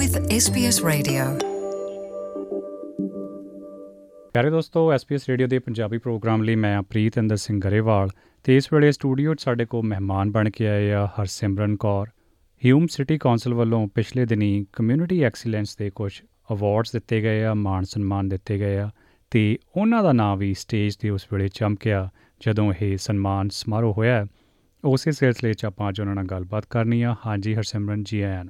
with SBS Radio. ਪਿਆਰੇ ਦੋਸਤੋ SBS radio ਦੇ ਪੰਜਾਬੀ ਪ੍ਰੋਗਰਾਮ ਲਈ ਮੈਂ ਪ੍ਰੀਤ ਅੰਦਰ ਸਿੰਘ ਗਰੇਵਾਲ ਤੇ ਇਸ ਵੇਲੇ ਸਟੂਡੀਓ 'ਚ ਸਾਡੇ ਕੋਲ ਮਹਿਮਾਨ ਬਣ ਕੇ ਆਏ ਆ Harsimran Kaur. Hume City Council ਵੱਲੋਂ ਪਿਛਲੇ ਦਿਨੀ ਕਮਿਊਨਿਟੀ ਐਕਸੀਲੈਂਸ ਦੇ ਕੁਝ ਅਵਾਰਡਸ ਦਿੱਤੇ ਗਏ ਆ, ਮਾਣ ਸਨਮਾਨ ਦਿੱਤੇ ਗਏ ਆ ਤੇ ਉਹਨਾਂ ਦਾ ਨਾਮ ਵੀ ਸਟੇਜ ਤੇ ਉਸ ਵੇਲੇ ਚਮਕਿਆ ਜਦੋਂ ਇਹ ਸਨਮਾਨ ਸਮਾਰੋਹ ਹੋਇਆ। ਉਸੇ ਸਿਲਸਿਲੇ 'ਚ ਆਪਾਂ ਅੱਜ ਉਹਨਾਂ ਨਾਲ ਗੱਲਬਾਤ ਕਰਨੀ ਆ। ਹਾਂਜੀ, ਹਰਸਿਮਰਨ ਜੀ ਆਇਆਂ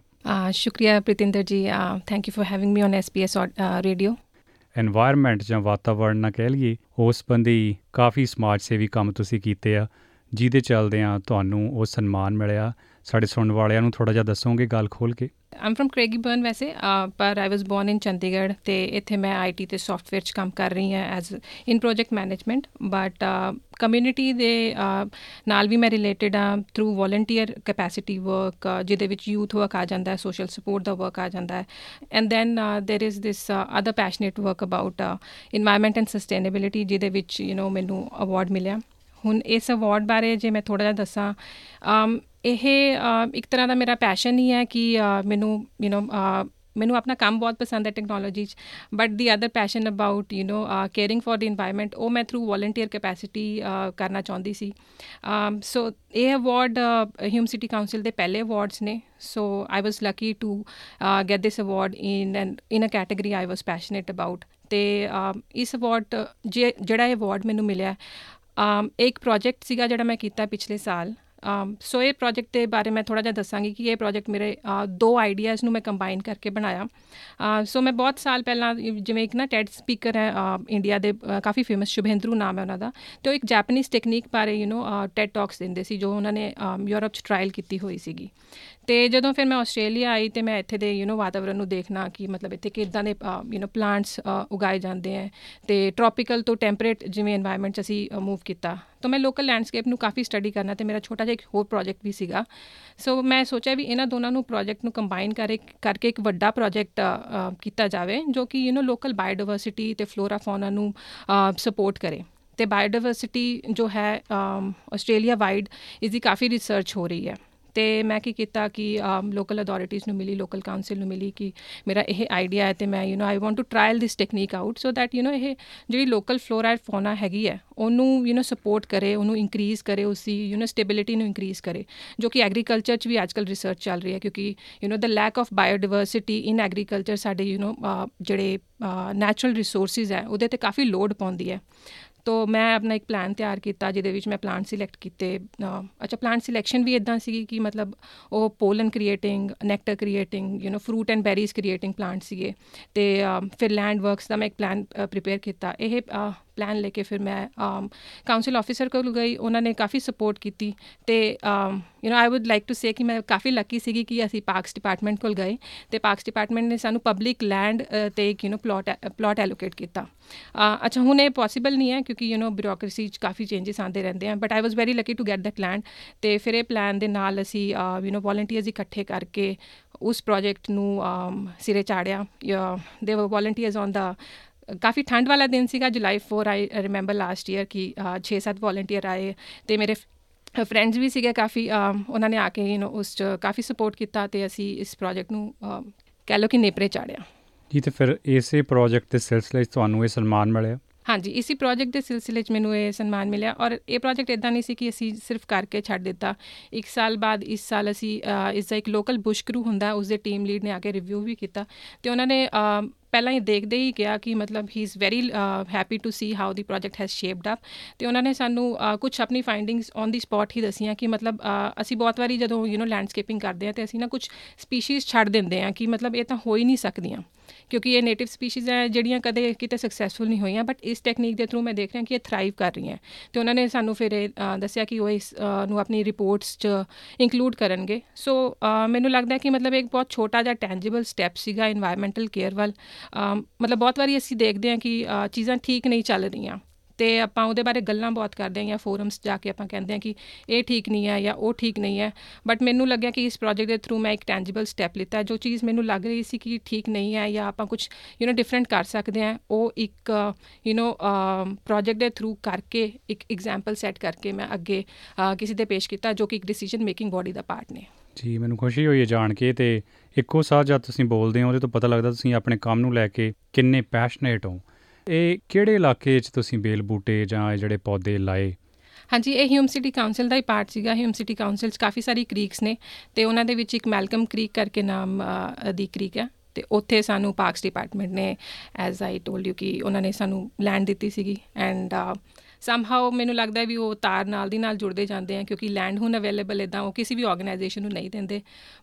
ਸ਼ੁਕਰੀਆ Pritinder ji thank you for having me on SPS radio environment ਜਾਂ ਵਾਤਾਵਰਣ ਨਾ ਕਹਿ ਲਈਏ, ਉਸ ਬੰਦੀ ਕਾਫੀ ਸਮਾਜ ਸੇਵੀ ਕੰਮ ਤੁਸੀਂ ਕੀਤੇ ਆ, ਜਿਹਦੇ ਚੱਲਦੇ ਆ ਤੁਹਾਨੂੰ ਉਹ ਸਨਮਾਨ ਮਿਲਿਆ। ਸਾਡੇ ਸੁਣਨ ਵਾਲਿਆਂ ਨੂੰ ਥੋੜਾ ਜਿਹਾ ਦੱਸੋਗੇ ਗੱਲ ਖੋਲ ਕੇ। ਆਮ ਫਰਮ ਕ੍ਰੇਗੀਬਰਨ ਵੈਸੇ ਪਰ ਆਈ ਵਾਸ ਬੋਰਨ ਇਨ ਚੰਡੀਗੜ੍ਹ ਤੇ ਇੱਥੇ ਮੈਂ ਆਈਟੀ ਤੇ ਸੌਫਟਵੇਅਰ 'ਚ ਕੰਮ ਕਰ ਰਹੀ ਹਾਂ as in project management but community ਦੇ ਨਾਲ ਵੀ ਮੈਂ ਰਿਲੇਟਡ ਆ ਥਰੂ ਵੋਲੰਟੀਅਰ ਕੈਪੈਸਿਟੀ ਵਰਕ ਜਿਹਦੇ ਵਿੱਚ ਯੂਥ ਵਰਕ ਆ ਜਾਂਦਾ ਹੈ ਸੋਸ਼ਲ ਸਪੋਰਟ ਦਾ ਵਰਕ ਆ ਜਾਂਦਾ। ਹੈ and then there is this other passionate work about environment and sustainability ਜਿਹਦੇ ਵਿੱਚ ਯੂ نو ਮੈਨੂੰ ਅਵਾਰਡ ਮਿਲਿਆ। ਹੁਣ ਇਸ ਅਵਾਰਡ ਬਾਰੇ ਜੇ ਮੈਂ ਥੋੜਾ ਜਿਹਾ ਦੱਸਾਂ ਇਹ ਇੱਕ ਤਰ੍ਹਾਂ ਦਾ ਮੇਰਾ ਪੈਸ਼ਨ ਹੀ ਹੈ ਕਿ ਮੈਨੂੰ ਯੂ نو ਮੈਨੂੰ ਆਪਣਾ ਕੰਮ ਬਹੁਤ ਪਸੰਦ ਹੈ ਟੈਕਨੋਲੋਜੀ 'ਚ but the other passion about you know caring for the environment ਉਹ ਮੈਂ ਥਰੂ ਵੋਲੰਟੀਅਰ ਕੈਪੈਸਿਟੀ ਕਰਨਾ ਚਾਹੁੰਦੀ ਸੀ। ਸੋ ਇਹ ਅਵਾਰਡ ਹਿਊਮ ਸਿਟੀ ਕਾਉਂਸਲ ਦੇ ਪਹਿਲੇ ਅਵਾਰਡਸ ਨੇ so I was lucky to get this award in in a category I was passionate about ਤੇ ਇਸ ਅਵਾਰਡ ਜਿਹੜਾ ਇਹ ਅਵਾਰਡ ਮੈਨੂੰ ਮਿਲਿਆ Um, ਇੱਕ ਪ੍ਰੋਜੈਕਟ ਸੀਗਾ ਜਿਹੜਾ ਮੈਂ ਕੀਤਾ ਪਿਛਲੇ ਸਾਲ। Um, ਸੋ ਇਹ ਪ੍ਰੋਜੈਕਟ ਦੇ ਬਾਰੇ ਮੈਂ ਥੋੜਾ ਜਿਹਾ ਦੱਸਾਂਗੀ ਕਿ ਇਹ ਪ੍ਰੋਜੈਕਟ ਮੇਰੇ uh, ਦੋ ਆਈਡੀਆਜ਼ ਨੂੰ ਮੈਂ ਕੰਬਾਈਨ ਕਰਕੇ ਬਣਾਇਆ। Uh, ਸੋ ਮੈਂ ਬਹੁਤ ਸਾਲ ਪਹਿਲਾਂ ਜਿਵੇਂ ਇੱਕ ਨਾ ਟੈਡ ਸਪੀਕਰ ਹੈ ਇੰਡੀਆ ਦੇ uh, ਕਾਫੀ ਫੇਮਸ ਸ਼ੁਭੇਂਦਰੂ ਨਾਮ ਹੈ ਉਹਨਾਂ ਦਾ। ਤੇ ਉਹ ਇੱਕ ਜੈਪਨੀਜ਼ ਟੈਕਨੀਕ ਬਾਰੇ ਯੂ نو ਟੈਡ ਟਾਕਸ ਦਿੰਦੇ ਸੀ ਜੋ ਉਹਨਾਂ ਨੇ ਯੂਰਪ 'ਚ ਟ੍ਰਾਇਲ ਕੀਤੀ ਹੋਈ ਸੀਗੀ। ਤੇ ਜਦੋਂ ਫਿਰ ਮੈਂ ਆਸਟ੍ਰੇਲੀਆ ਆਈ ਤੇ ਮੈਂ ਇੱਥੇ ਦੇ ਯੂ نو ਵਾਤਾਵਰਣ ਨੂੰ ਦੇਖਣਾ ਕਿ ਮਤਲਬ ਇੱਥੇ ਕਿਦਾਂ ਦੇ ਯੂ نو ਪਲਾਂਟਸ ਉਗਾਏ ਜਾਂਦੇ ਆ ਤੇ ਟ੍ਰੋਪੀਕਲ ਤੋਂ ਟੈਂਪਰੇਟ ਜਿਵੇਂ এনवायरमेंट ਚ ਅਸੀਂ ਮੂਵ ਕੀਤਾ। ਤਾਂ ਮੈਂ ਲੋਕਲ ਲੈਂਡਸਕੇਪ ਨੂੰ ਕਾਫੀ ਸਟੱਡੀ ਕਰਨਾ ਤੇ ਮੇਰਾ ਛੋਟਾ ਜਿਹਾ ਇੱਕ ਹੋਰ ਪ੍ਰੋਜੈਕਟ ਵੀ ਸੀਗਾ। ਸੋ ਮੈਂ ਸੋਚਿਆ ਵੀ ਇਹਨਾਂ ਦੋਨਾਂ ਨੂੰ ਪ੍ਰੋਜੈਕਟ ਨੂੰ ਕੰਬਾਈਨ ਕਰੇ, ਕਰਕੇ ਇੱਕ ਵੱਡਾ ਪ੍ਰੋਜੈਕਟ ਕੀਤਾ ਜਾਵੇ ਜੋ ਕਿ ਯੂ نو ਲੋਕਲ ਬਾਇਓਡਾਇਵਰਸਿਟੀ ਤੇ ਫਲੋਰਾ ਫੌਨਾ ਨੂੰ ਸਪੋਰਟ ਕਰੇ। ਤੇ ਬਾਇਓਡਾਇਵਰਸਿਟੀ ਜੋ ਹੈ ਆਸਟ੍ਰੇਲੀਆ ਵਾਈਡ ਇਸ ਦੀ ਕਾਫੀ ਰਿਸਰਚ ਹੋ ਰਹੀ ਹੈ। ਤੇ ਮੈਂ ਕੀ ਕੀਤਾ ਕਿ ਲੋਕਲ ਅਥਾਰਟੀਜ਼ ਨੂੰ ਮਿਲੀ ਲੋਕਲ ਕਾਉਂਸਲ ਨੂੰ ਮਿਲੀ ਕਿ ਮੇਰਾ ਇਹ ਆਈਡੀਆ ਹੈ ਤੇ ਮੈਂ you know I want to trial this technique out so that you know ਇਹ ਜਿਹੜੀ ਲੋਕਲ ਫਲੋਰਾ ਐਂਡ ਫੌਨਾ ਹੈਗੀ ਹੈ ਉਹਨੂੰ ਯੂ نو ਸਪੋਰਟ ਕਰੇ ਉਹਨੂੰ ਇੰਕਰੀਜ਼ ਕਰੇ ਉਸਦੀ ਯੂ نو ਸਟੇਬਿਲਿਟੀ ਨੂੰ ਇੰਕਰੀਜ਼ ਕਰੇ ਜੋ ਕਿ ਐਗਰੀਕਲਚਰ 'ਚ ਵੀ ਅੱਜਕੱਲ ਰਿਸਰਚ ਚੱਲ ਰਹੀ ਹੈ ਕਿਉਂਕਿ you know the lack of biodiversity in agriculture ਸਾਡੇ ਯੂ نو ਜਿਹੜੇ ਨੈਚੁਰਲ ਰਿਸੋਰਸਿਸ ਹੈ ਉਹਦੇ ਤੇ ਕਾਫੀ ਲੋਡ ਪਾਉਂਦੀ ਹੈ ਤੋ ਮੈਂ ਆਪਣਾ ਇੱਕ ਪਲਾਨ ਤਿਆਰ ਕੀਤਾ ਜਿਹਦੇ ਵਿੱਚ ਮੈਂ ਪਲਾਂਟ ਸਿਲੈਕਟ ਕੀਤੇ ਅੱਛਾ ਪਲਾਂਟ ਸਿਲੈਕਸ਼ਨ ਵੀ ਇਦਾਂ ਸੀਗੀ ਕਿ ਮਤਲਬ ਉਹ pollen creating nectar creating you know fruit and berries creating plant ਸੀਗੇ ਤੇ ਫਿਰ ਲੈਂਡ ਵਰਕਸ ਦਾ ਮੈਂ ਇੱਕ ਪਲਾਨ ਪ੍ਰਿਪੇਅਰ ਕੀਤਾ। ਇਹ ਪਲਾਨ ਲੈ ਕੇ ਫਿਰ ਮੈਂ ਕਾਉਂਸਲ ਆਫੀਸਰ ਕੋਲ ਗਈ ਉਹਨਾਂ ਨੇ ਕਾਫੀ ਸਪੋਰਟ ਕੀਤੀ ਤੇ you know I would like to say ਕਿ ਮੈਂ ਕਾਫੀ ਲੱਕੀ ਸੀਗੀ ਕਿ ਅਸੀਂ ਪਾਰਕਸ ਡਿਪਾਰਟਮੈਂਟ ਕੋਲ ਗਏ ਤੇ ਪਾਰਕਸ ਡਿਪਾਰਟਮੈਂਟ ਨੇ ਸਾਨੂੰ ਪਬਲਿਕ ਲੈਂਡ ਤੇ ਇੱਕ you know plot plot allocate ਕੀਤਾ ਅੱਛਾ ਹੁਣ ਇਹ ਪੋਸੀਬਲ ਨਹੀਂ ਹੈ ਕਿਉਂਕਿ ਯੂ نو ਬਿਊਰੋਕ੍ਰੇਸੀ 'ਚ ਕਾਫੀ ਚੇਂਜਸ ਆਉਂਦੇ ਰਹਿੰਦੇ ਆ but I was very lucky to get that land ਤੇ ਫਿਰ ਇਹ ਪਲਾਨ ਦੇ ਨਾਲ ਅਸੀਂ ਯੂ نو ਵੋਲੰਟੀਅਰਸ ਇਕੱਠੇ ਕਰਕੇ ਉਸ ਪ੍ਰੋਜੈਕਟ ਨੂੰ ਸਿਰੇ ਚਾੜਿਆ ਦੇ ਵਰ ਵੋਲੰਟੀਅਰਸ ਔਨ ਦਾ ਕਾਫੀ ਠੰਡ ਵਾਲਾ ਦਿਨ ਸੀਗਾ ਜੁਲਾਈ 4 ਆਈ ਰਿਮੈਂਬਰ ਲਾਸਟ ਈਅਰ ਕਿ 6-7 ਵੋਲੰਟੀਅਰ ਆਏ ਤੇ ਮੇਰੇ ਫਰੈਂਡਸ ਵੀ ਸੀਗੇ ਕਾਫੀ ਉਹਨਾਂ ਨੇ ਆ ਕੇ ਯੂ نو ਉਸ 'ਚ ਕਾਫੀ ਸਪੋਰਟ ਕੀਤਾ ਤੇ ਅਸੀਂ ਇਸ ਪ੍ਰੋਜੈਕਟ ਨੂੰ ਕਹਿ ਲਓ ਕਿ ਨੇਪਰੇ ਚਾੜਿਆ ਜੀ ਤੇ ਫਿਰ ਇਸੇ ਪ੍ਰੋਜੈਕਟ ਦੇ ਸਿਲਸਿਲੇ 'ਚ ਤੁਹਾਨੂੰ ਇਹ ਸਨਮਾਨ ਮਿਲਿਆ ਹਾਂਜੀ ਇਸੇ ਪ੍ਰੋਜੈਕਟ ਦੇ ਸਿਲਸਿਲੇ 'ਚ ਮੈਨੂੰ ਇਹ ਸਨਮਾਨ ਮਿਲਿਆ ਔਰ ਇਹ ਪ੍ਰੋਜੈਕਟ ਇਦਾਂ ਨਹੀਂ ਸੀ ਕਿ ਅਸੀਂ ਸਿਰਫ ਕਰਕੇ ਛੱਡ ਦਿੱਤਾ ਇੱਕ ਸਾਲ ਬਾਅਦ ਇਸ ਸਾਲ ਅਸੀਂ ਇਸ ਦਾ ਇੱਕ ਲੋਕਲ ਬੁਸ਼ ਕਰੂ ਹੁੰਦਾ ਉਸ ਦੇ ਟੀਮ ਲੀਡ ਨੇ ਆ ਕੇ ਰਿਵਿਊ ਵੀ ਕੀਤਾ ਤੇ ਉਹਨਾਂ ਨੇ ਪਹਿਲਾਂ ਹੀ ਦੇਖਦੇ ਹੀ ਕਿਹਾ ਕਿ ਮਤਲਬ he is very happy to see how the project has shaped up ਤੇ ਉਹਨਾਂ ਨੇ ਸਾਨੂੰ ਕੁਝ ਆਪਣੀ ਫਾਈਂਡਿੰਗਸ ਔਨ ਦੀ ਸਪੌਟ ਹੀ ਦਸੀਆਂ ਕਿ ਮਤਲਬ ਅਸੀਂ ਬਹੁਤ ਵਾਰੀ ਜਦੋਂ ਯੂ نو ਲੈਂਡਸਕੇਪਿੰਗ ਕਰਦੇ ਆ ਤੇ ਅਸੀਂ ਨਾ ਕੁਝ ਸਪੀਸੀਜ਼ ਛੱਡ ਦਿੰਦੇ ਆ ਕਿ ਮਤਲਬ ਇਹ ਤਾਂ ਹੋ ਹੀ ਨਹੀਂ ਸਕਦੀਆਂ। ਕਿਉਂਕਿ ਇਹ ਨੇਟਿਵ ਸਪੀਸੀਜ਼ ਹੈ, ਜਿਹੜੀਆਂ ਕਦੇ ਕਿਤੇ ਸਕਸੈਸਫੁਲ ਨਹੀਂ ਹੋਈਆਂ ਬਟ ਇਸ ਟੈਕਨੀਕ ਦੇ ਥਰੂ ਮੈਂ ਦੇਖ ਰਿਹਾ ਕਿ ਇਹ ਥਰਾਈਵ ਕਰ ਰਹੀਆਂ। ਤੇ ਉਹਨਾਂ ਨੇ ਸਾਨੂੰ ਫਿਰ ਇਹ ਦੱਸਿਆ ਕਿ ਉਹ ਇਸ ਨੂੰ ਆਪਣੀ ਰਿਪੋਰਟਸ 'ਚ ਇਨਕਲੂਡ ਕਰਨਗੇ। ਸੋ ਮੈਨੂੰ ਲੱਗਦਾ ਹੈ ਕਿ ਮਤਲਬ ਇੱਕ ਬਹੁਤ ਛੋਟਾ ਜਿਹਾ ਟੈਂਜੀਬਲ ਸਟੈਪ ਸੀਗਾ এনवायरमेंटल ਕੇਅਰ ਵੱਲ। ਮਤਲਬ ਬਹੁਤ ਵਾਰੀ ਅਸੀਂ ਦੇਖਦੇ ਹਾਂ ਕਿ ਚੀਜ਼ਾਂ ਠੀਕ ਨਹੀਂ ਚੱਲ ਰਹੀਆਂ। ਤੇ ਆਪਾਂ ਉਹਦੇ ਬਾਰੇ ਗੱਲਾਂ ਬਹੁਤ ਕਰਦੇ ਹਾਂ ਜਾਂ ਫੋਰਮਸ ਜਾ ਕੇ ਆਪਾਂ ਕਹਿੰਦੇ ਹਾਂ ਕਿ ਇਹ ਠੀਕ ਨਹੀਂ ਹੈ ਜਾਂ ਉਹ ਠੀਕ ਨਹੀਂ ਹੈ ਬਟ ਮੈਨੂੰ ਲੱਗਿਆ ਕਿ ਇਸ ਪ੍ਰੋਜੈਕਟ ਦੇ ਥਰੂ ਮੈਂ ਇੱਕ ਟੈਂਜੀਬਲ ਸਟੈਪ ਲਿੱਤਾ ਜੋ ਚੀਜ਼ ਮੈਨੂੰ ਲੱਗ ਰਹੀ ਸੀ ਕਿ ਠੀਕ ਨਹੀਂ ਹੈ ਜਾਂ ਆਪਾਂ ਕੁਝ ਯੂ نو ਡਿਫਰੈਂਟ ਕਰ ਸਕਦੇ ਹਾਂ ਉਹ ਇੱਕ ਯੂ نو ਪ੍ਰੋਜੈਕਟ ਦੇ ਥਰੂ ਕਰਕੇ ਇੱਕ ਐਗਜ਼ਾਮਪਲ ਸੈੱਟ ਕਰਕੇ ਮੈਂ ਅੱਗੇ ਕਿਸੇ ਦੇ ਪੇਸ਼ ਕੀਤਾ ਜੋ ਕਿ ਇੱਕ ਡਿਸੀਜਨ ਮੇਕਿੰਗ ਬਾਡੀ ਦਾ ਪਾਰਟ ਨੇ ਜੀ ਮੈਨੂੰ ਖੁਸ਼ੀ ਹੋਈ ਹੈ ਜਾਣ ਕੇ ਤੇ ਇੱਕੋ ਸਾਹ ਜਦ ਤੁਸੀਂ ਬੋਲਦੇ ਹੋ ਉਹਦੇ ਤੋਂ ਪਤਾ ਲੱਗਦਾ ਤੁਸੀਂ ਆਪਣੇ ਕੰਮ ਨੂੰ ਲੈ ਕੇ ਕਿੰਨੇ ਪੈਸ਼ਨੇਟ ਹੋ ਇਹ ਕਿਹੜੇ ਇਲਾਕੇ 'ਚ ਤੁਸੀਂ ਬੇਲ ਬੂਟੇ ਜਾਂ ਇਹ ਜਿਹੜੇ ਪੌਦੇ ਲਾਏ? ਹਾਂਜੀ ਇਹ ਹਿਊਮ ਸਿਟੀ ਕਾਉਂਸਲ ਦਾ ਹੀ ਪਾਰਟ ਸੀਗਾ। ਹਿਊਮ ਸਿਟੀ ਕਾਉਂਸਲ 'ਚ ਕਾਫੀ ਸਾਰੀ ਕ੍ਰੀਕਸ ਨੇ ਤੇ ਉਹਨਾਂ ਦੇ ਵਿੱਚ ਇੱਕ ਮੈਲਕਮ ਕ੍ਰੀਕ ਕਰਕੇ ਨਾਮ ਅ, ਦੀ ਕ੍ਰੀਕ ਹੈ ਤੇ ਉੱਥੇ ਸਾਨੂੰ ਪਾਰਕਸ ਡਿਪਾਰਟਮੈਂਟ ਨੇ ਐਜ਼ ਆਈ ਟੋਲਡ ਯੂ ਕਿ ਉਹਨਾਂ ਨੇ ਸਾਨੂੰ ਲੈਂਡ ਦਿੱਤੀ ਸੀਗੀ। ਐਂਡ ਸਮਹਾਉ ਮੈਨੂੰ ਲੱਗਦਾ ਹੈ ਵੀ ਉਹ ਤਾਰ ਨਾਲ ਦੀ ਨਾਲ ਜੁੜਦੇ ਜਾਂਦੇ ਆ, ਕਿਉਂਕਿ ਲੈਂਡ ਹੁਣ ਅਵੇਲੇਬਲ ਇਦਾਂ ਉਹ ਕਿਸੇ ਵੀ ਆਰਗੇਨਾਈਜੇਸ਼ਨ ਨੂੰ ਨਹੀਂ ਦਿੰਦੇ।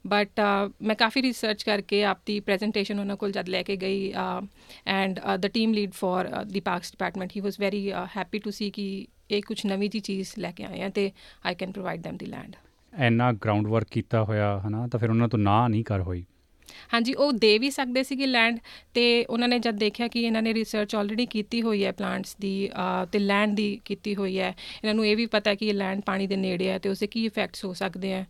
ਬਟ ਮੈਂ ਕਾਫੀ ਰਿਸਰਚ ਕਰਕੇ ਆਪਦੀ ਪ੍ਰੈਜੈਂਟੇਸ਼ਨ ਉਹਨਾਂ ਕੋਲ ਜਦ ਲੈ ਕੇ ਗਈ and the team lead for the parks department he was very happy to see ਕਿ ਇਹ ਕੁਝ ਨਵੀਂ ਜੀ ਚੀਜ਼ ਲੈ ਕੇ ਆਏ ਆ ਤੇ I can provide them the land ਇੰਨਾ ਗਰਾਊਂਡ ਵਰਕ ਕੀਤਾ ਹੋਇਆ, ਹਨਾ, ਤਾਂ ਫਿਰ ਉਹਨਾਂ ਤੋਂ ਨਾ ਨਹੀਂ ਕਰ ਹੋਈ। ਹਾਂਜੀ ਉਹ ਦੇ ਵੀ ਸਕਦੇ ਸੀਗੇ ਲੈਂਡ ਤੇ ਉਹਨਾਂ ਨੇ ਜਦ ਦੇਖਿਆ ਕਿ ਇਹਨਾਂ ਨੇ ਰਿਸਰਚ ਆਲਰੇਡੀ ਕੀਤੀ ਹੋਈ ਹੈ ਪਲਾਂਟਸ ਦੀ ਤੇ ਲੈਂਡ ਦੀ ਕੀਤੀ ਹੋਈ ਹੈ ਇਹਨਾਂ ਨੂੰ ਇਹ ਵੀ ਪਤਾ ਕਿ ਇਹ ਲੈਂਡ ਪਾਣੀ ਦੇ ਨੇੜੇ ਹੈ ਤੇ ਉਸੇ ਕੀ ਇਫੈਕਟਸ ਹੋ ਸਕਦੇ ਆ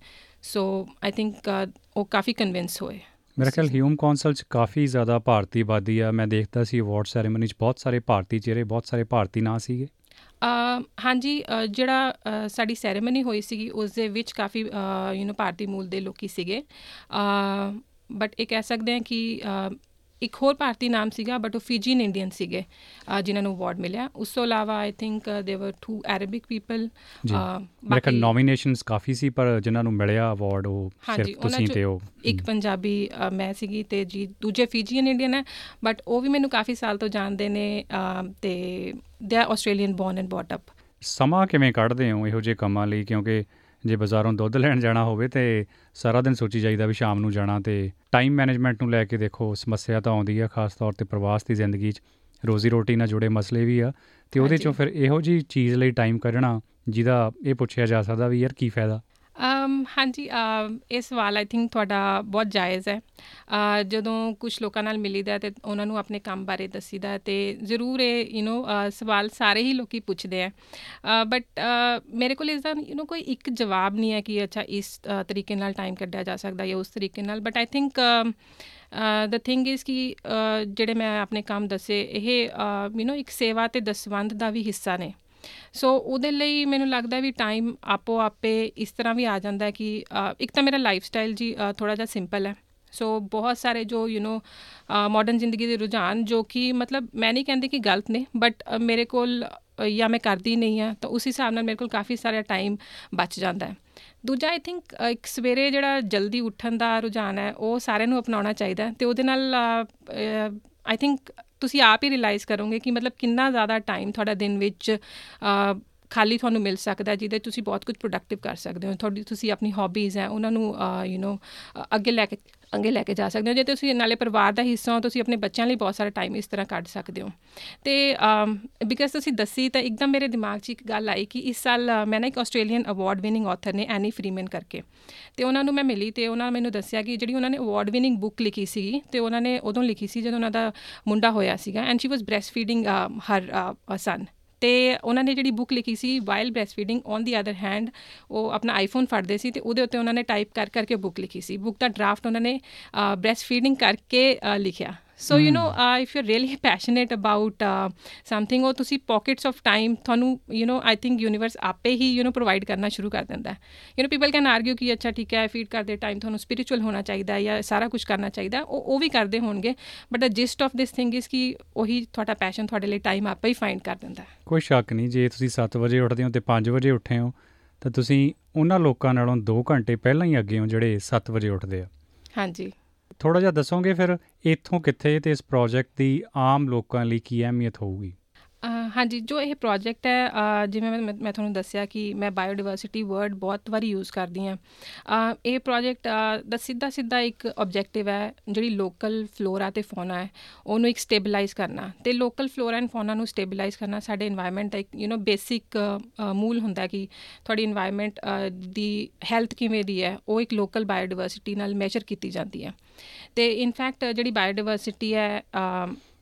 ਸੋ ਆਈ ਥਿੰਕ ਉਹ ਕਾਫੀ ਕਨਵਿੰਸ ਹੋਏ। ਮੇਰਾ ਖਿਆਲ ਹਿਊਮ ਕੌਂਸਲ 'ਚ ਕਾਫੀ ਜ਼ਿਆਦਾ ਭਾਰਤੀ ਆਬਾਦੀ ਆ। ਮੈਂ ਦੇਖਦਾ ਸੀ ਅਵਾਰਡ ਸੈਰੇਮਨੀ 'ਚ ਬਹੁਤ ਸਾਰੇ ਭਾਰਤੀ ਚਿਹਰੇ ਬਹੁਤ ਸਾਰੇ ਭਾਰਤੀ ਨਾਂ ਸੀਗੇ। ਹਾਂਜੀ ਜਿਹੜਾ ਸਾਡੀ ਸੈਰੇਮਨੀ ਹੋਈ ਸੀਗੀ ਉਸ ਦੇ ਵਿੱਚ ਕਾਫੀ ਯੂ نو ਭਾਰਤੀ ਮੂਲ ਦੇ ਲੋਕੀ ਸੀਗੇ। ਬਟ ਇਹ ਕਹਿ ਸਕਦੇ ਹਾਂ ਕਿ ਇੱਕ ਹੋਰ ਭਾਰਤੀ ਨਾਮ ਸੀਗਾ ਬਟ ਉਹ ਫਿਜੀਨ ਇੰਡੀਅਨ ਸੀਗੇ ਜਿਨ੍ਹਾਂ ਨੂੰ ਅਵਾਰਡ ਮਿਲਿਆ। ਉਸ ਤੋਂ ਇਲਾਵਾ I think there were two Arabic people ਖਿਆਲ ਨੋਮੀਨੇਸ਼ਨਸ ਕਾਫੀ ਸੀ ਪਰ ਜਿਨ੍ਹਾਂ ਨੂੰ ਮਿਲਿਆ ਅਵਾਰਡ ਉਹ ਸਿਰਫ ਤੁਸੀਂ ਤੇ ਉਹ। ਇੱਕ ਪੰਜਾਬੀ ਮੈਂ ਸੀਗੀ ਤੇ ਜੀ ਦੂਜੇ ਫਿਜੀਅਨ ਇੰਡੀਅਨ ਹੈ ਬਟ ਉਹ ਵੀ ਮੈਨੂੰ ਕਾਫੀ ਸਾਲ ਤੋਂ ਜਾਣਦੇ ਨੇ ਤੇ they are Australian born and brought up ਸਮਾਂ ਕਿਵੇਂ ਕੱਢਦੇ ਹੋ ਇਹੋ ਜਿਹੇ ਕੰਮਾਂ ਲਈ? ਕਿਉਂਕਿ ਜੇ ਬਾਜ਼ਾਰੋਂ ਦੁੱਧ ਲੈਣ ਜਾਣਾ ਹੋਵੇ ਤੇ ਸਾਰਾ ਦਿਨ ਸੋਚੀ ਜਾਈਦਾ ਵੀ ਸ਼ਾਮ ਨੂੰ ਜਾਣਾ ਤੇ ਟਾਈਮ ਮੈਨੇਜਮੈਂਟ ਨੂੰ ਲੈ ਕੇ ਦੇਖੋ ਸਮੱਸਿਆ ਤਾਂ ਆਉਂਦੀ ਆ ਖਾਸ ਤੌਰ ਤੇ ਪ੍ਰਵਾਸ ਦੀ ਜ਼ਿੰਦਗੀ 'ਚ ਰੋਜ਼ੀ ਰੋਟੀ ਨਾਲ ਜੁੜੇ ਮਸਲੇ ਵੀ ਆ ਤੇ ਉਹਦੇ। ਚੋਂ ਫਿਰ ਇਹੋ ਜੀ ਚੀਜ਼ ਲਈ ਟਾਈਮ ਕੱਢਣਾ ਜਿਹਦਾ ਇਹ ਪੁੱਛਿਆ ਜਾ ਸਕਦਾ ਵੀ ਯਾਰ ਕੀ ਫਾਇਦਾ ਹਾਂਜੀ ਅਮ ਇਹ ਸਵਾਲ ਆਈ ਥਿੰਕ ਤੁਹਾਡਾ ਬਹੁਤ ਜਾਇਜ਼ ਹੈ ਅ, ਜਦੋਂ ਕੁਝ ਲੋਕਾਂ ਨਾਲ ਮਿਲੀਦਾ ਹੈ ਤੇ ਉਹਨਾਂ ਨੂੰ ਆਪਣੇ ਕੰਮ ਬਾਰੇ ਦੱਸੀਦਾ ਹੈ ਤੇ ਜ਼ਰੂਰ ਇਹ ਯੂ نو ਸਵਾਲ ਸਾਰੇ ਹੀ ਲੋਕੀ ਪੁੱਛਦੇ ਆ ਬਟ ਮੇਰੇ ਕੋਲ ਇਸ ਦਾ ਯੂ نو ਕੋਈ ਇੱਕ ਜਵਾਬ ਨਹੀਂ ਹੈ ਕਿ ਅੱਛਾ ਇਸ ਅ, ਤਰੀਕੇ ਨਾਲ ਟਾਈਮ ਕੱਢਿਆ ਜਾ ਸਕਦਾ ਜਾਂ ਉਸ ਤਰੀਕੇ ਨਾਲ but I think the thing is ਕਿ ਅ, ਜਿਹੜੇ ਮੈਂ ਆਪਣੇ ਕੰਮ ਦੱਸੇ ਇਹ ਯੂ نو ਇੱਕ ਸੇਵਾ ਤੇ ਦਸਵੰਧ ਦਾ ਵੀ ਹਿੱਸਾ ਨੇ ਸੋ ਉਹਦੇ ਲਈ ਮੈਨੂੰ ਲੱਗਦਾ ਵੀ ਟਾਈਮ ਆਪੋ ਆਪੇ ਇਸ ਤਰ੍ਹਾਂ ਵੀ ਆ ਜਾਂਦਾ ਹੈ ਕਿ ਅ, ਇੱਕ ਤਾਂ ਮੇਰਾ ਲਾਈਫ ਸਟਾਈਲ ਜੀ ਥੋੜਾ ਜਿਹਾ ਸਿੰਪਲ ਹੈ। ਸੋ ਬਹੁਤ ਸਾਰੇ ਜੋ ਯੂ نو ਮਾਡਰਨ ਜ਼ਿੰਦਗੀ ਦੇ ਰੁਝਾਨ ਜੋ ਕਿ ਮਤਲਬ ਮੈਂ ਨਹੀਂ ਕਹਿੰਦੀ ਕਿ ਗਲਤ ਨੇ ਬਟ ਮੇਰੇ ਕੋਲ ਅ, ਜਾਂ ਮੈਂ ਕਰਦੀ ਨਹੀਂ ਆ ਤਾਂ ਉਸ ਹਿਸਾਬ ਨਾਲ ਮੇਰੇ ਕੋਲ ਕਾਫੀ ਸਾਰਾ ਟਾਈਮ ਬਚ ਜਾਂਦਾ ਹੈ। ਦੂਜਾ ਆਈ ਥਿੰਕ ਇੱਕ ਸਵੇਰੇ ਜਿਹੜਾ ਜਲਦੀ ਉੱਠਣ ਦਾ ਰੁਝਾਨ ਹੈ ਉਹ ਸਾਰਿਆਂ ਨੂੰ ਅਪਣਾਉਣਾ ਚਾਹੀਦਾ ਹੈ ਤੇ ਉਹਦੇ ਨਾਲ ਆਈ ਥਿੰਕ ਤੁਸੀਂ ਆਪ ਹੀ ਰਿਅਲਾਈਜ਼ ਕਰੋਗੇ ਕਿ ਮਤਲਬ ਕਿੰਨਾ ਜ਼ਿਆਦਾ ਟਾਈਮ ਤੁਹਾਡਾ ਦਿਨ ਵਿੱਚ ਅ, ਖਾਲੀ ਤੁਹਾਨੂੰ ਮਿਲ ਸਕਦਾ ਹੈ ਜਿਹਦੇ 'ਚ ਤੁਸੀਂ ਬਹੁਤ ਕੁਝ ਪ੍ਰੋਡਕਟਿਵ ਕਰ ਸਕਦੇ ਹੋ ਤੁਹਾਡੀ ਤੁਸੀਂ ਆਪਣੀ ਹੌਬੀਜ਼ ਹੈ ਉਹਨਾਂ ਨੂੰ ਯੂ نو ਅੱਗੇ ਲੈ ਕੇ ਅੱਗੇ ਲੈ ਕੇ ਜਾ ਸਕਦੇ ਹੋ ਜੇ ਤੁਸੀਂ ਨਾਲੇ ਪਰਿਵਾਰ ਦਾ ਹਿੱਸਾ ਹੋ ਤੁਸੀਂ ਆਪਣੇ ਬੱਚਿਆਂ ਲਈ ਬਹੁਤ ਸਾਰਾ ਟਾਈਮ ਇਸ ਤਰ੍ਹਾਂ ਕੱਢ ਸਕਦੇ ਹੋ। ਤੇ ਬਿਕਾਜ਼ ਤੁਸੀਂ ਦੱਸੀ ਤਾਂ ਇੱਕਦਮ ਮੇਰੇ ਦਿਮਾਗ 'ਚ ਇੱਕ ਗੱਲ ਆਈ ਕਿ ਇਸ ਸਾਲ ਅ, ਮੈਂ ਨਾ ਇੱਕ ਆਸਟ੍ਰੇਲੀਅਨ ਅਵਾਰਡ ਵਿਨਿੰਗ ਆਥਰ ਨੇ ਐਨੀ ਫਰੀਮਨ ਕਰਕੇ। ਤੇ ਉਹਨਾਂ ਨੂੰ ਮੈਂ ਮਿਲੀ ਤੇ ਉਹਨਾਂ ਨੇ ਮੈਨੂੰ ਦੱਸਿਆ ਕਿ ਜਿਹੜੀ ਉਹਨਾਂ ਨੇ ਅਵਾਰਡ ਵਿਨਿੰਗ ਬੁੱਕ ਲਿਖੀ ਸੀਗੀ ਤੇ ਉਹਨਾਂ ਨੇ ਉਦੋਂ ਲਿਖੀ ਸੀ ਜਦੋਂ ਉਹਨਾਂ ਦਾ ਮੁੰਡਾ ਹੋਇਆ ਸੀਗਾ and she was breast feeding her son ਤੇ ਉਹਨਾਂ ਨੇ ਜਿਹੜੀ ਬੁੱਕ ਲਿਖੀ ਸੀ while breast feeding on the other hand ਉਹ ਆਪਣਾ ਆਈਫੋਨ ਫੜਦੇ ਸੀ ਤੇ ਉਹਦੇ ਉੱਤੇ ਉਹਨਾਂ ਨੇ ਟਾਈਪ ਕਰ ਕਰਕੇ ਬੁੱਕ ਲਿਖੀ ਸੀ। ਬੁੱਕ ਦਾ ਡਰਾਫਟ ਉਹਨਾਂ ਨੇ ਬ੍ਰੈਸਟ ਫੀਡਿੰਗ ਕਰਕੇ ਅ, ਲਿਖਿਆ। So you know if you really passionate about something ਉਹ ਤੁਸੀਂ ਪਾਕਟਸ ਆਫ ਟਾਈਮ ਤੁਹਾਨੂੰ you know I think universe ਆਪੇ ਹੀ ਯੂ نو ਪ੍ਰੋਵਾਈਡ ਕਰਨਾ ਸ਼ੁਰੂ ਕਰ ਦਿੰਦਾ ਹੈ you know people can argue ਕਿ ਅੱਛਾ ਠੀਕ ਹੈ ਫੀਡ ਕਰਦੇ ਟਾਈਮ ਤੁਹਾਨੂੰ ਸਪਿਰਚੁਅਲ ਹੋਣਾ ਚਾਹੀਦਾ ਹੈ ਜਾਂ ਸਾਰਾ ਕੁਝ ਕਰਨਾ ਚਾਹੀਦਾ ਹੈ। ਉਹ ਉਹ ਵੀ ਕਰਦੇ ਹੋਣਗੇ but the gist of this thing is ਕਿ ਉਹੀ ਤੁਹਾਡਾ ਪੈਸ਼ਨ ਤੁਹਾਡੇ ਲਈ ਟਾਈਮ ਆਪੇ ਹੀ ਫਾਈਂਡ ਕਰ ਦਿੰਦਾ ਹੈ ਕੋਈ ਸ਼ੱਕ ਨਹੀਂ ਜੇ ਤੁਸੀਂ 7 ਵਜੇ ਉੱਠਦੇ ਹੋ ਤੇ 5 ਵਜੇ ਉੱਠੇ ਹੋ ਤਾਂ ਤੁਸੀਂ ਉਹਨਾਂ ਲੋਕਾਂ ਨਾਲੋਂ 2 ਘੰਟੇ ਪਹਿਲਾਂ ਹੀ ਅੱਗੇ ਹੋ ਜਿਹੜੇ 7 ਵਜੇ ਉੱਠਦੇ ਆ ਹਾਂਜੀ ਥੋੜਾ ਜਿਹਾ ਦੱਸੋਗੇ ਫਿਰ ਇੱਥੋਂ ਕਿੱਥੇ ਤੇ ਇਸ ਪ੍ਰੋਜੈਕਟ ਦੀ ਆਮ ਲੋਕਾਂ ਲਈ ਕੀ ਅਹਿਮੀਅਤ ਹੋਊਗੀ? ਅ, ਹਾਂਜੀ, ਜੋ ਇਹ ਪ੍ਰੋਜੈਕਟ ਹੈ ਜਿਵੇਂ ਮੈਂ ਮੈਂ ਤੁਹਾਨੂੰ ਦੱਸਿਆ ਕਿ ਮੈਂ ਬਾਇਓਡਾਇਵਰਸਿਟੀ ਵਰਡ ਬਹੁਤ ਵਾਰੀ ਯੂਜ਼ ਕਰਦੀ ਹਾਂ। ਇਹ ਪ੍ਰੋਜੈਕਟ ਦਾ ਸਿੱਧਾ ਸਿੱਧਾ ਇੱਕ ਆਬਜੈਕਟਿਵ ਹੈ, ਜਿਹੜੀ ਲੋਕਲ ਫਲੋਰਾ ਤੇ ਫੌਨਾ ਹੈ, ਉਹਨੂੰ ਇੱਕ ਸਟੇਬਲਾਈਜ਼ ਕਰਨਾ। ਤੇ ਲੋਕਲ ਫਲੋਰਾ ਐਂਡ ਫੌਨਾ ਨੂੰ ਸਟੇਬਲਾਈਜ਼ ਕਰਨਾ ਸਾਡੇ এনवायरमेंट ਦਾ ਇੱਕ ਯੂ نو ਬੇਸਿਕ ਮੂਲ ਹੁੰਦਾ ਹੈ ਕਿ ਤੁਹਾਡੀ এনवायरमेंट ਦੀ ਹੈਲਥ ਕਿਵੇਂ ਦੀ ਹੈ, ਉਹ ਇੱਕ ਲੋਕਲ ਬਾਇਓਡਾਇਵਰਸਿਟੀ ਨਾਲ ਮੈਸ਼ਰ ਕੀਤੀ ਜਾਂਦੀ ਹੈ। ਤੇ ਇਨਫੈਕਟ ਜਿਹੜੀ ਬਾਇਓਡਾਇਵਰਸਿਟੀ ਹੈ